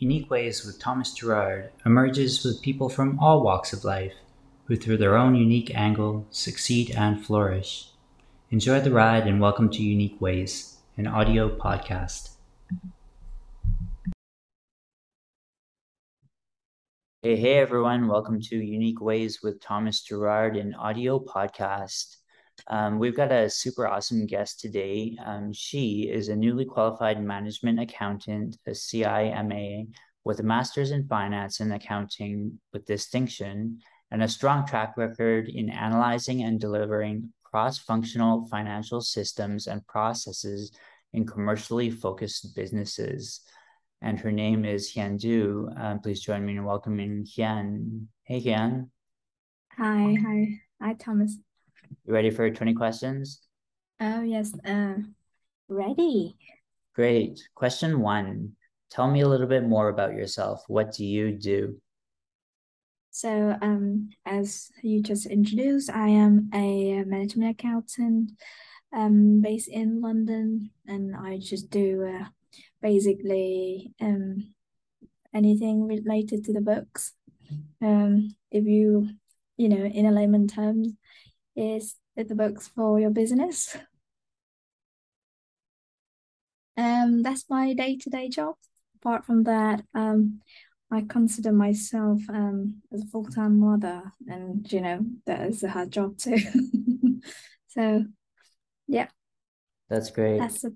Unique Ways with Thomas Gerard emerges with people from all walks of life who, through their own unique angle, succeed and flourish. Enjoy the ride and welcome to Unique Ways, an audio podcast. Hey, hey, everyone. Welcome to Unique Ways with Thomas Gerard, an audio podcast. Um, we've got a super awesome guest today. Um, she is a newly qualified management accountant, a CIMA, with a master's in finance and accounting with distinction, and a strong track record in analyzing and delivering cross functional financial systems and processes in commercially focused businesses. And her name is Hien Do. Um, please join me in welcoming Hien. Hey, Hien. Hi, hi, hi, Thomas. You ready for 20 questions? Oh, yes. Um, ready. Great. Question one Tell me a little bit more about yourself. What do you do? So, um, as you just introduced, I am a management accountant um, based in London, and I just do uh, basically um, anything related to the books. Um, if you, you know, in a layman terms, is the books for your business. Um, that's my day-to-day job. Apart from that, um, I consider myself um as a full-time mother, and you know that is a hard job too. so, yeah. That's great. That's a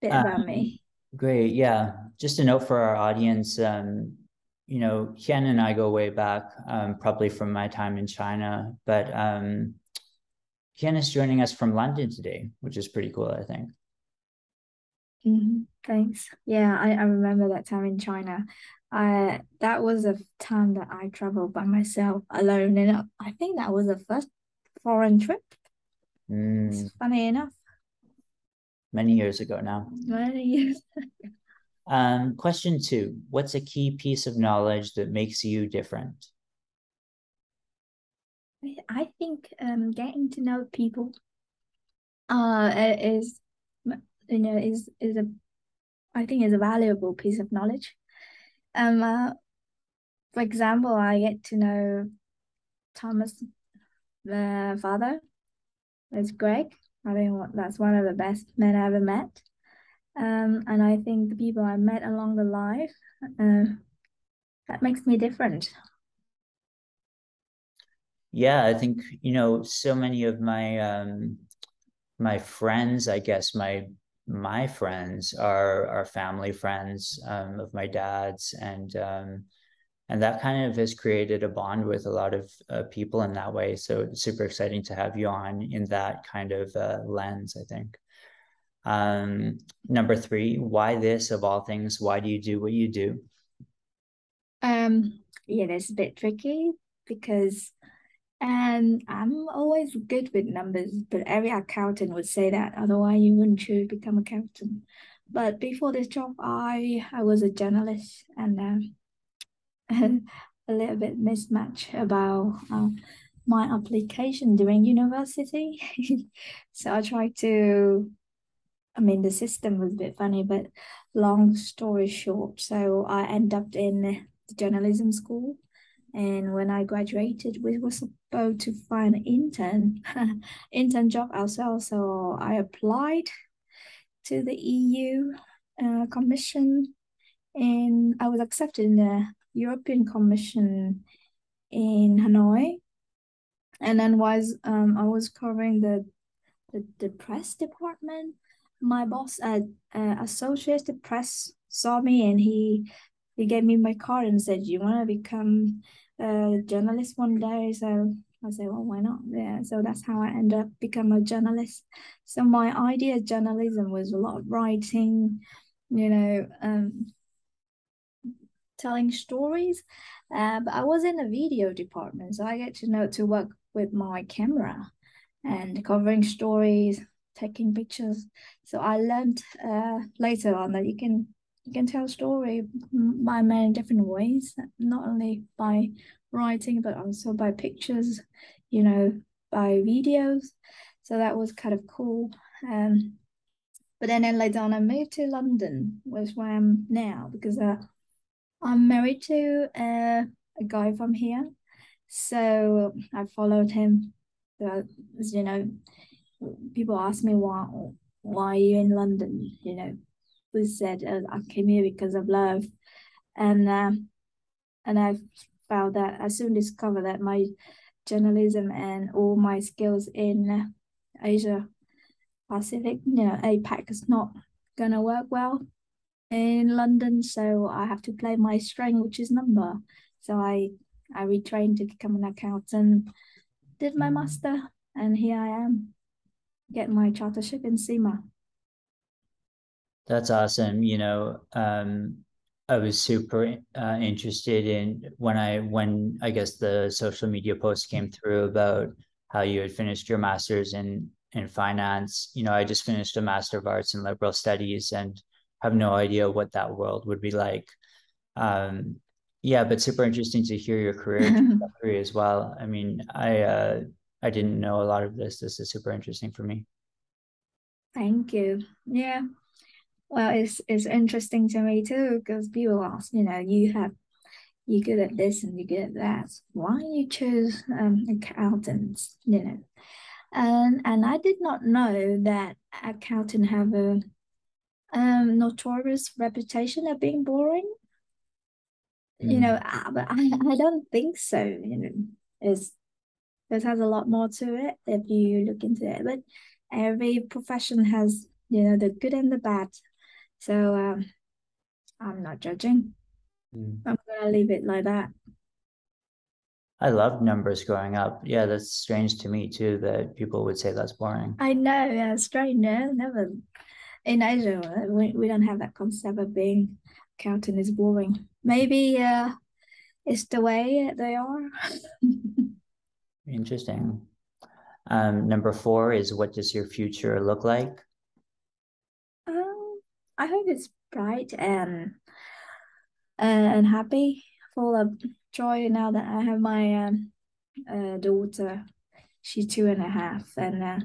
bit um, about me. Great. Yeah. Just a note for our audience. Um, you know, Hien and I go way back, um, probably from my time in China, but um, Hien is joining us from London today, which is pretty cool, I think. Mm-hmm. Thanks. Yeah, I, I remember that time in China. I that was a time that I traveled by myself alone, and I think that was the first foreign trip. Mm. funny enough. Many years ago now. Many years. Um, question two What's a key piece of knowledge that makes you different? I think um, getting to know people uh, is, you know, is, is a, I think is a valuable piece of knowledge. Um, uh, for example, I get to know Thomas, the father, is Greg. I think that's one of the best men I ever met. Um, and I think the people I met along the life, uh, that makes me different. Yeah, I think you know so many of my um, my friends, I guess my my friends are are family friends um, of my dad's, and um, and that kind of has created a bond with a lot of uh, people in that way. So it's super exciting to have you on in that kind of uh, lens. I think. Um, number three, why this of all things? Why do you do what you do? Um, yeah, that's a bit tricky because and I'm always good with numbers, but every accountant would say that. Otherwise, you wouldn't choose become accountant. But before this job, I I was a journalist and uh, a little bit mismatch about uh, my application during university. so I tried to I mean, the system was a bit funny, but long story short, so I ended up in the journalism school. And when I graduated, we were supposed to find an intern, intern job ourselves. So I applied to the EU uh, Commission, and I was accepted in the European Commission in Hanoi. And then was um I was covering the the, the press department my boss at uh, Associated Press saw me and he he gave me my card and said, "You want to become a journalist one day?" So I said, "Well, why not?" Yeah. So that's how I ended up become a journalist. So my idea of journalism was a lot of writing, you know, um, telling stories. Uh, but I was in the video department, so I get to know to work with my camera and covering stories, taking pictures. So I learned uh, later on that you can you can tell story by many different ways, not only by writing but also by pictures, you know, by videos. So that was kind of cool. Um, but then, later on, I moved to London, which where I'm now, because uh, I'm married to uh, a guy from here, so I followed him. As you know, people ask me why why are you in London? You know, who said uh, I came here because of love, and uh, and I found that I soon discovered that my journalism and all my skills in Asia Pacific, you know, APAC is not gonna work well in London, so I have to play my string, which is number. So I I retrained to become an accountant, did my master, and here I am, getting my chartership in CIMA. That's awesome. You know, um, I was super uh, interested in when I when I guess the social media post came through about how you had finished your master's in in finance. You know, I just finished a master of arts in liberal studies and have no idea what that world would be like. Um, yeah, but super interesting to hear your career trajectory as well. I mean, I uh, I didn't know a lot of this. This is super interesting for me. Thank you. Yeah. Well, it's it's interesting to me too because people ask, you know, you have you're good at this and you're good at that. Why you choose um accountants, you know? And and I did not know that accountant have a um notorious reputation of being boring. Mm. You know, but I, I don't think so. You know, it's this has a lot more to it if you look into it. But every profession has, you know, the good and the bad. So um, I'm not judging. Mm. I'm gonna leave it like that. I loved numbers growing up. Yeah, that's strange to me too that people would say that's boring. I know, yeah, strange. No, never in Asia we, we don't have that concept of being counting is boring. Maybe uh it's the way they are. Interesting. Um, number four is what does your future look like? Um, I hope it's bright and uh, and happy, full of joy now that I have my um, uh, daughter. She's two and a half, and uh,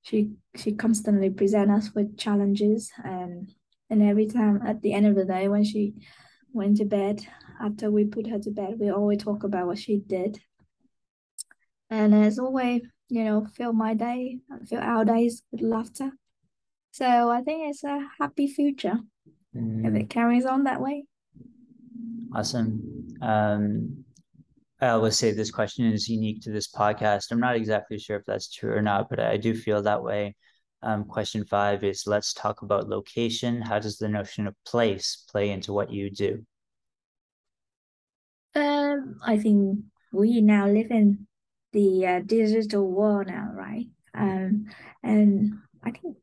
she she constantly presents us with challenges, and and every time at the end of the day when she went to bed, after we put her to bed, we always talk about what she did and as always, you know, fill my day, and fill our days with laughter. So I think it's a happy future mm. if it mm. carries on that way. Awesome. Um, I always say this question is unique to this podcast. I'm not exactly sure if that's true or not, but I do feel that way. Um, question five is let's talk about location. How does the notion of place play into what you do? Um, I think we now live in the uh, digital world now, right? Um, and I think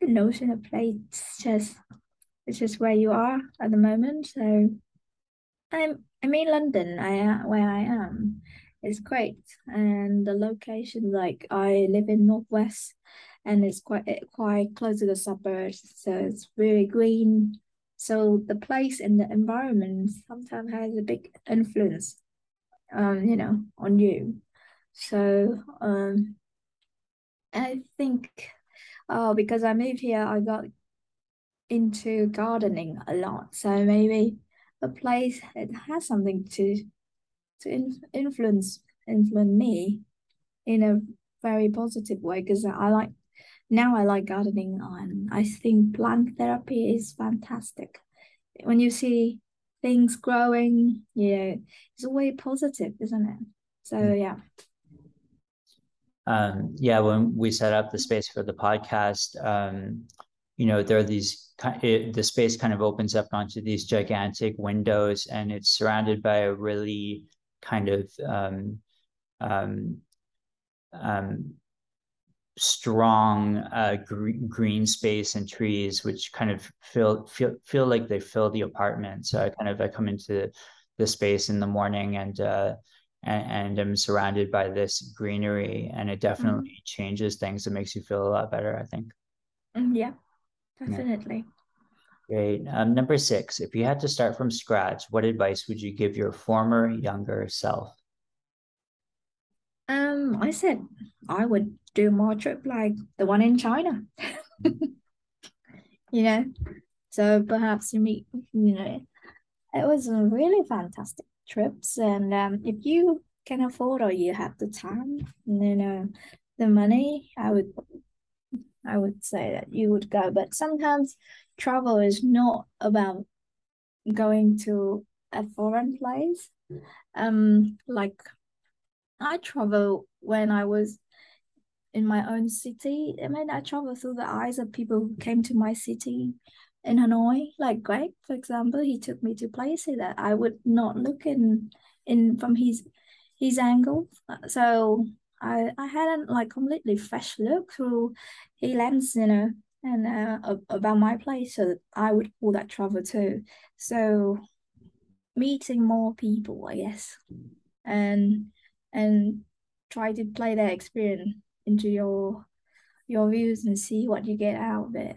the notion of place just it's just where you are at the moment. So I'm I'm in London. I where I am. It's great, and the location like I live in northwest, and it's quite quite close to the suburbs, so it's very green. So the place and the environment sometimes has a big influence, um, you know, on you. So um, I think oh because I moved here, I got into gardening a lot. So maybe a place it has something to to in, influence influence me in a very positive way because I like now I like gardening and I think plant therapy is fantastic. When you see things growing, yeah, it's always positive, isn't it? So mm. yeah um, yeah, when we set up the space for the podcast, um, you know, there are these, it, the space kind of opens up onto these gigantic windows and it's surrounded by a really kind of um, um, um, strong uh, green, space and trees, which kind of feel, feel, feel like they fill the apartment. So I kind of, I come into the space in the morning and, uh, and, and I'm surrounded by this greenery and it definitely mm. changes things. It makes you feel a lot better, I think. Mm, yeah, definitely. Yeah. Great. Um, number six, if you had to start from scratch, what advice would you give your former younger self? Um, I said I would do more trip like the one in China. you know, so perhaps you meet, you know, it was really fantastic trips, and um, if you can afford or you have the time, you know, the money, I would, I would say that you would go. But sometimes travel is not about going to a foreign place. Um, like I travel when I was in my own city. I mean, I travel through the eyes of people who came to my city in Hanoi. Like Greg, for example, he took me to places that I would not look in in from his his angle. So I I had a like completely fresh look through his lens, you know, and uh, about my place. So I would call that travel too. So meeting more people, I guess, and and try to play that experience into your your views and see what you get out of it.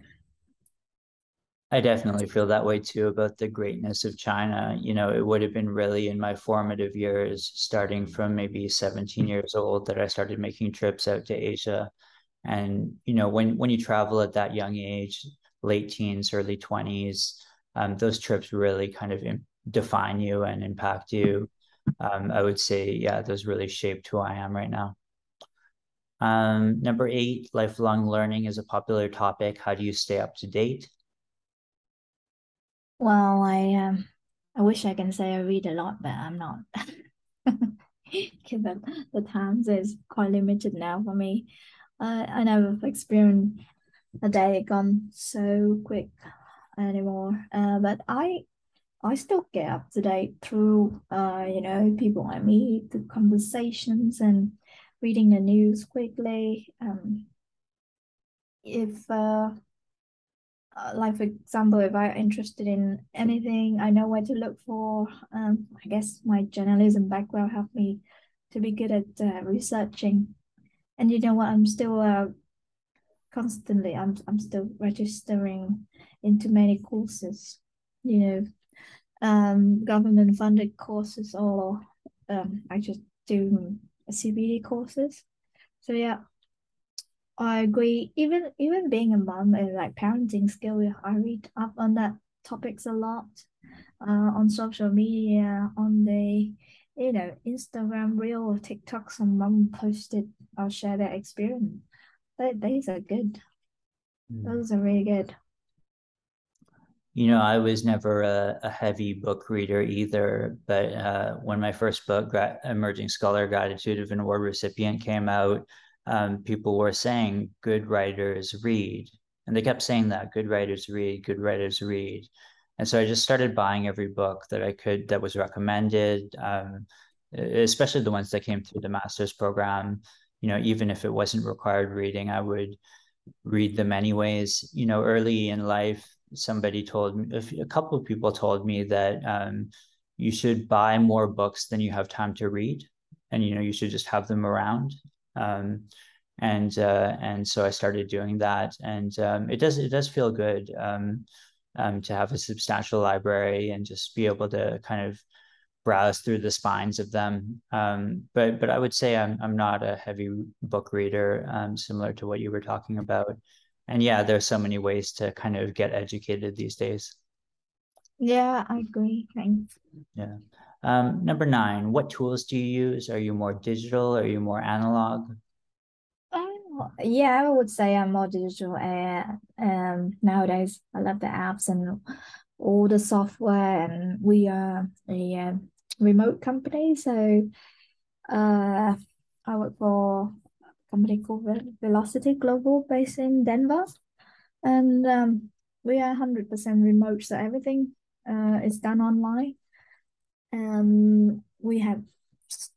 I definitely feel that way too about the greatness of China. You know, it would have been really in my formative years, starting from maybe 17 years old, that I started making trips out to Asia. And, you know, when, when you travel at that young age, late teens, early 20s, um, those trips really kind of define you and impact you. Um, I would say, yeah, those really shaped who I am right now. Um, number eight, lifelong learning is a popular topic. How do you stay up to date? Well, I um, I wish I can say I read a lot, but I'm not. Given the times is quite limited now for me. Uh, I never experienced a day gone so quick anymore. Uh, but I I still get up to date through uh, you know, people I meet, the conversations and reading the news quickly. Um, if uh, uh, like for example, if I'm interested in anything, I know where to look for. Um, I guess my journalism background helped me to be good at uh, researching. And you know what? I'm still uh, constantly. I'm I'm still registering into many courses. You know, um, government funded courses or um, I just do CPD courses. So yeah, I agree. Even even being a mom and like parenting skill, I read up on that topics a lot. Uh, on social media, on the you know Instagram reel or TikTok, some mom posted I'll share their experience. That these are good. Mm. Those are really good. You know, I was never a, a heavy book reader either, but uh, when my first book, Emerging Scholar Gratitude of an Award Recipient, came out, um, people were saying good writers read. And they kept saying that good writers read, good writers read. And so I just started buying every book that I could that was recommended, um, especially the ones that came through the master's program. You know, even if it wasn't required reading, I would read them anyways. You know, early in life, somebody told me, a couple of people told me that um, you should buy more books than you have time to read. And, you know, you should just have them around. Um, and uh, and so I started doing that, and um, it does it does feel good um, um, to have a substantial library and just be able to kind of browse through the spines of them. Um, but but I would say I'm I'm not a heavy book reader, um, similar to what you were talking about. And yeah, there's so many ways to kind of get educated these days. Yeah, I agree. Thanks. Yeah. Um, number nine, what tools do you use? Are you more digital? Are you more analog? Oh, yeah, I would say I'm more digital. Uh, um, nowadays, I love the apps and all the software, and we are a uh, remote company, so uh, I work for a company called Velocity Global, based in Denver, and um, we are hundred percent remote, so everything uh, is done online. Um, we have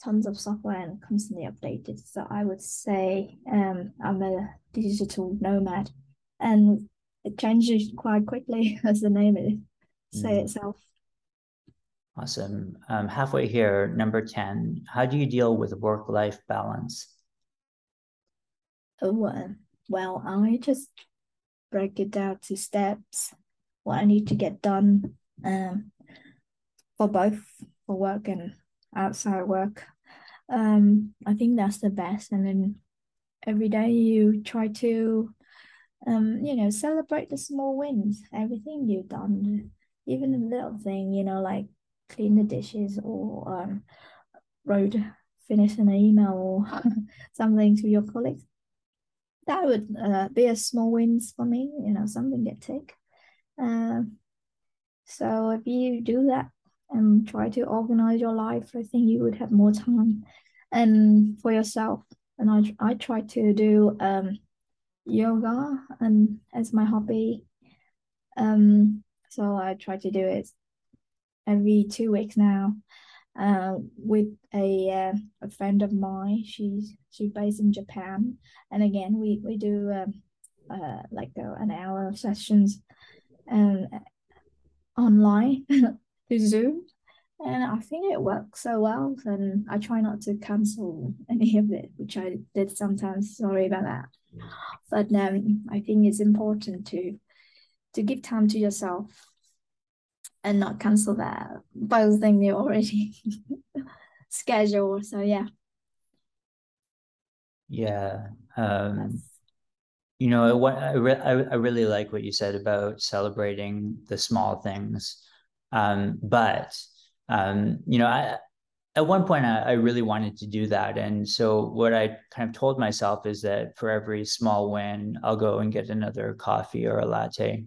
tons of software and constantly updated. So I would say um, I'm a digital nomad, and it changes quite quickly, as the name is say mm. itself. Awesome. Um, halfway here, number 10, how do you deal with work life balance? Oh, uh, well, I just break it down to steps, what I need to get done. Um, for both for work and outside work. Um, I think that's the best. And then every day you try to, um, you know, celebrate the small wins, everything you've done. even a little thing, you know, like clean the dishes or um, wrote finish an email or something to your colleagues. That would uh, be a small wins for me, you know, something get tick. Um, so if you do that and try to organize your life, I think you would have more time and for yourself. And I I try to do um yoga and as my hobby. Um, so I try to do it every two weeks now. Uh, with a uh, a friend of mine. She's she's based in Japan, and again we we do um, uh, like uh, an hour of sessions, um, online through Zoom, and I think it works so well. And I try not to cancel any of it, which I did sometimes. Sorry about that, but um, I think it's important to to give time to yourself and not cancel that both thing you already scheduled. So yeah. Yeah. Um, you know, what I, re- I really like what you said about celebrating the small things. Um, but um, you know, I at one point I, I really wanted to do that. And so what I kind of told myself is that for every small win, I'll go and get another coffee or a latte.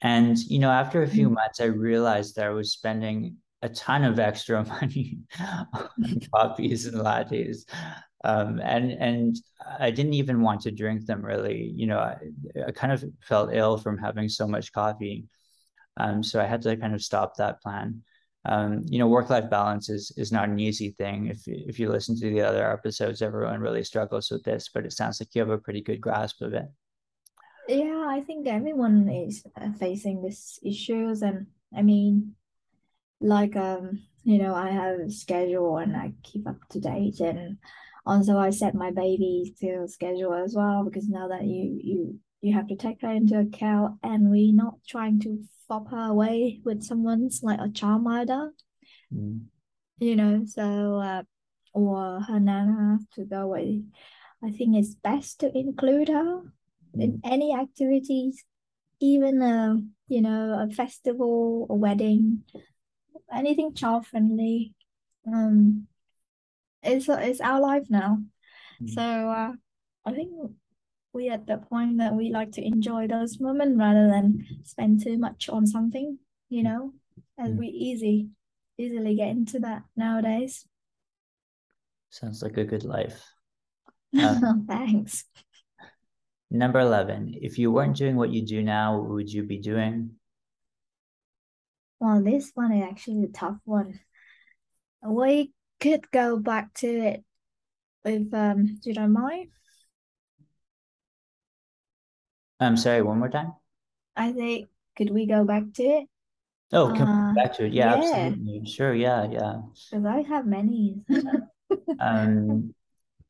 And, you know, after a few mm-hmm. months, I realized that I was spending a ton of extra money on coffees and lattes. Um, and and I didn't even want to drink them really. You know, I, I kind of felt ill from having so much coffee. Um, so I had to kind of stop that plan. Um, you know, work-life balance is is not an easy thing. If if you listen to the other episodes, everyone really struggles with this, but it sounds like you have a pretty good grasp of it. Yeah, I think everyone is facing these issues, and I mean, like um, you know, I have a schedule and I keep up to date, and also I set my baby to schedule as well because now that you you you have to take her into account, and we're not trying to fob her away with someone's like a child. Mm. You know, so uh, or her nana to go away. I think it's best to include her in any activities, even a you know a festival, a wedding, anything child friendly. Um, it's it's our life now, mm. so uh, I think we at the point that we like to enjoy those moments rather than spend too much on something. You know, as mm. we easy easily get into that nowadays. Sounds like a good life. Um, Thanks. Number 11, if you weren't doing what you do now, what would you be doing? Well, this one is actually a tough one. We could go back to it with, um, do you don't mind? I'm sorry, one more time? I think, could we go back to it? Oh, come uh, back to it. Yeah, yeah, absolutely. Sure, yeah, yeah. Because I have many. um,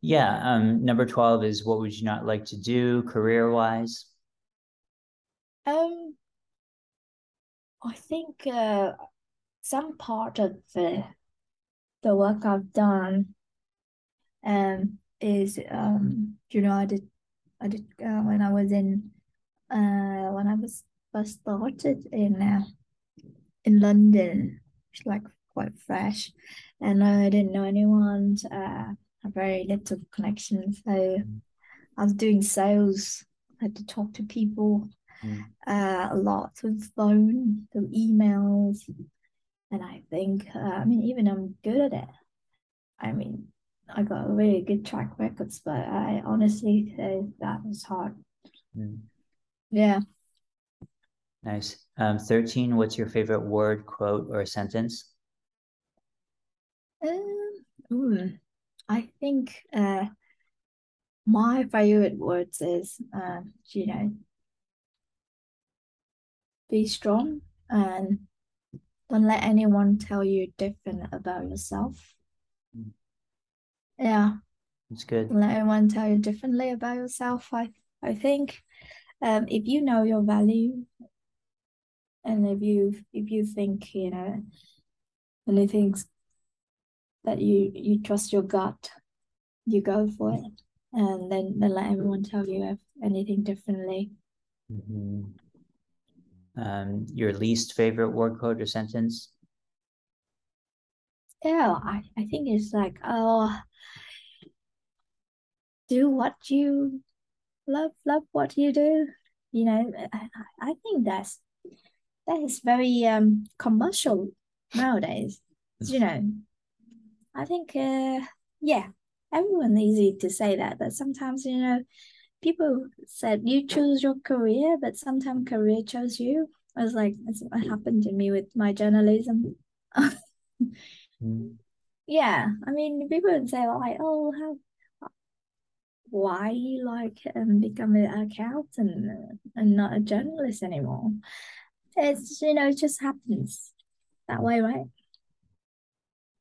yeah. Um, number 12 is what would you not like to do career wise? Um, I think uh, some part of the the work I've done um is um you know I did I did uh, when I was in uh when I was first started in uh, in London it's like quite fresh and I didn't know anyone uh a very little connection. So. I was doing sales, I had to talk to people mm. uh, a lot with phone, through emails. And I think, uh, I mean, even I'm good at it. I mean, I got a really good track records, but I honestly say that was hard. Mm. Yeah. Nice. Um, 13, what's your favorite word, quote, or sentence? Um, I think uh, my favorite words is, uh, you know, be strong and don't let anyone tell you different about yourself. Mm. Yeah. It's good. Don't let anyone tell you differently about yourself. I I think um, if you know your value and if you if you think, you know, anything's that you you trust your gut, you go for it, and then then let everyone tell you if anything differently. Mm-hmm. um, your least favorite word quote or sentence? Yeah, I, I think it's like, oh, do what you love, love what you do. You know, I, I think that's that is very um commercial nowadays. You know, I think uh yeah, everyone easy to say that, but sometimes you know, people said you choose your career, but sometimes career chose you. I was like, that's what happened to me with my journalism. mm. Yeah, I mean, people would say like, oh, how why you like um, become an accountant and not a journalist anymore. It's you know, it just happens that way, right?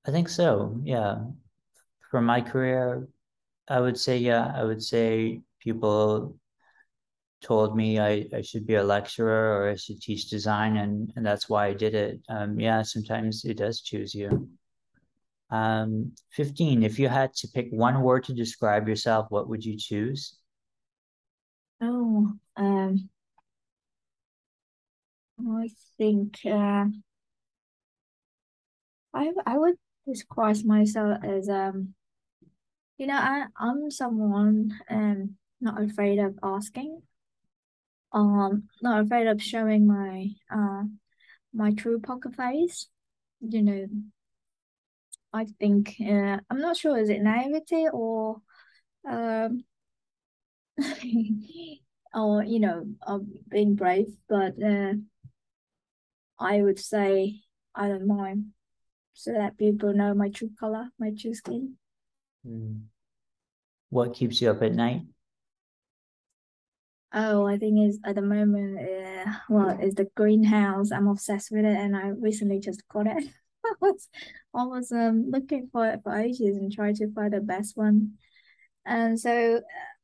I think so. Yeah. For my career, I would say yeah. I would say people told me I, I should be a lecturer or I should teach design and, and that's why I did it. Um, yeah, sometimes it does choose you. Um, 15, if you had to pick one word to describe yourself, what would you choose? Oh, um, I think uh, I I would describe myself as um, you know, I I'm someone um not afraid of asking, um, not afraid of showing my uh my true poker face. You know, I think uh, I'm not sure is it naivety or um or you know of being brave, but uh, I would say I don't mind so that people know my true color, my true skin. Mm. What keeps you up at night? Oh, I think is at the moment, uh, well, it's the greenhouse. I'm obsessed with it, and I recently just got it. Was, I was um looking for it for ages and trying to find the best one. And so,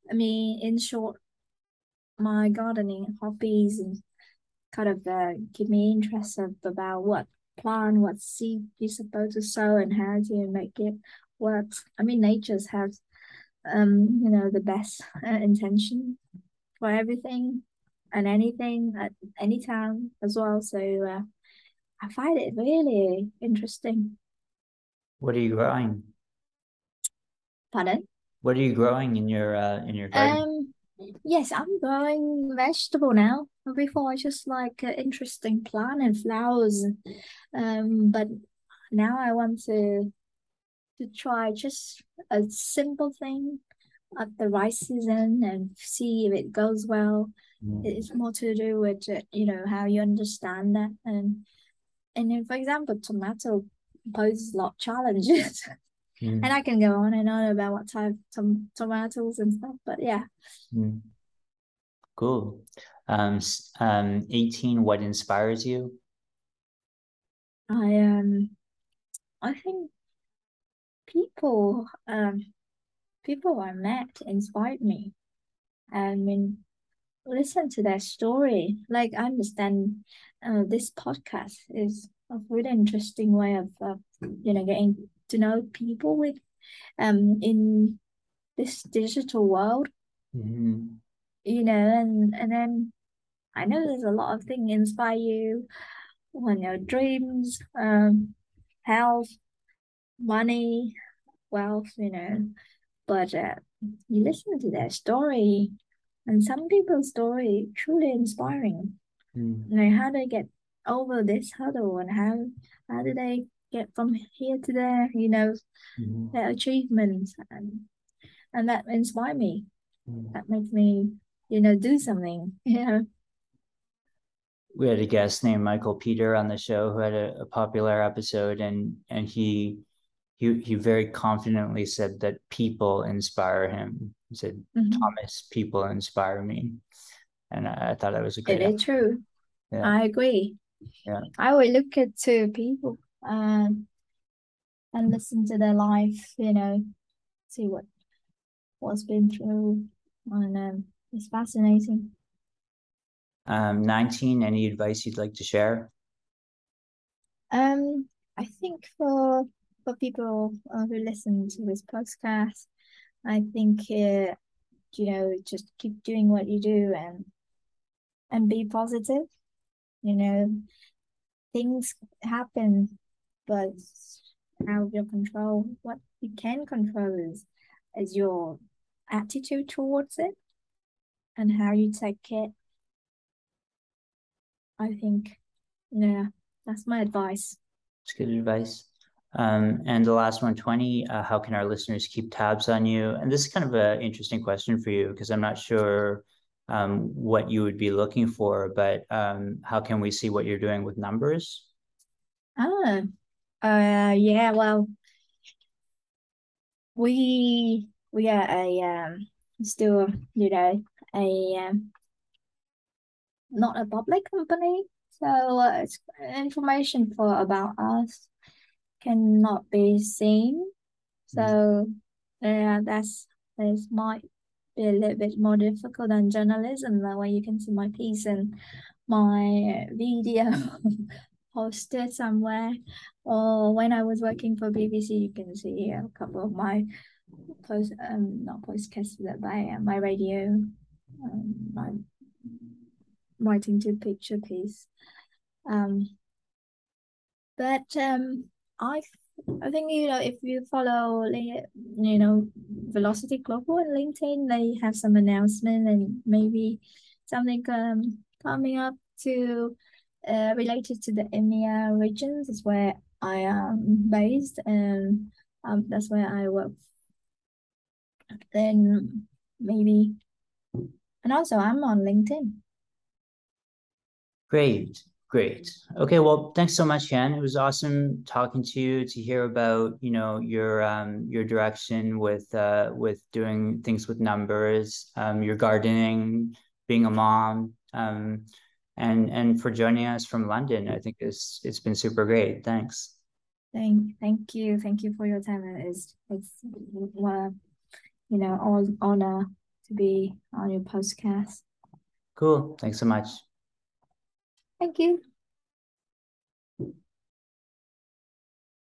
I mean, in short, my gardening hobbies and kind of uh, give me interest of about what plant, what seed you're supposed to sow, and how to make it work. I mean, nature's has, um, you know, the best uh, intention for everything and anything at any time as well. So uh, I find it really interesting. What are you growing? Pardon? What are you growing in your uh, in your garden? Um, yes, I'm growing vegetable now. Before I just like uh, interesting plant and flowers, um, but now I want to to try just a simple thing at the right season and see if it goes well. Mm. It's more to do with uh, you know how you understand that and and then, for example, tomato poses a lot of challenges. Mm. and I can go on and on about what type of tomatoes and stuff, but yeah. Mm. Cool. Um, um, 18, what inspires you? I um I think people um people I met inspired me. I mean listen to that story. Like I understand uh, this podcast is a really interesting way of, of you know getting to know people with um in this digital world. Mm-hmm. You know, and and then I know there's a lot of things inspire you on your dreams, um, health, money, wealth, you know. But uh, you listen to their story, and some people's story truly inspiring. Mm. Like how they get over this hurdle and how how do they get from here to there, you know, mm. their achievements and and that inspire me. Mm. That makes me, you know, do something. Yeah. We had a guest named Michael Peter on the show who had a, a popular episode and and he he he very confidently said that people inspire him. He said, mm-hmm. "Thomas, people inspire me," and I, I thought that was a great. It is true. Yeah. I agree. Yeah, I would look at to people um, and listen to their life. You know, see what what's been through, and um, it's fascinating. Um, nineteen. Any advice you'd like to share? Um, I think for for people uh, who listen to this podcast. I think uh, you know just keep doing what you do and and be positive. you know, things happen, but out of your control. What you can control is, is your attitude towards it and how you take it. I think, yeah, that's my advice. It's good advice. Um, and the last one, 20, uh, how can our listeners keep tabs on you? And this is kind of an interesting question for you because I'm not sure um, what you would be looking for, but um, how can we see what you're doing with numbers? Ah, uh, yeah, well, we we are a um still, you know, a um, not a public company, so uh, it's information for about us cannot be seen. So yeah, that's this might be a little bit more difficult than journalism, where you can see my piece and my video posted somewhere. Or when I was working for BBC, you can see a couple of my post um not podcasts but by uh, my radio um, my writing to picture piece um but um I I think you know if you follow you know Velocity Global and LinkedIn they have some announcement and maybe something um coming up to uh, related to the EMEA regions. Is where I am based and um that's where I work. Then maybe and also I'm on LinkedIn. Great, great. Okay, well, thanks so much, Ken. It was awesome talking to you to hear about you know your um your direction with uh with doing things with numbers, um your gardening, being a mom, um and and for joining us from London. I think it's it's been super great. Thanks. Thank thank you. Thank you for your time. It's it's uh, you know, all honor to be on your podcast. Cool. Thanks so much. Thank you.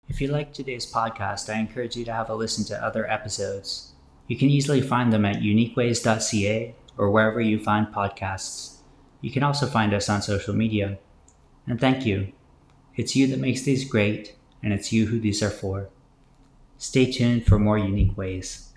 If you like today's podcast, I encourage you to have a listen to other episodes. You can easily find them at uniqueways.ca or wherever you find podcasts. You can also find us on social media. And thank you. It's you that makes these great, and it's you who these are for. Stay tuned for more unique ways.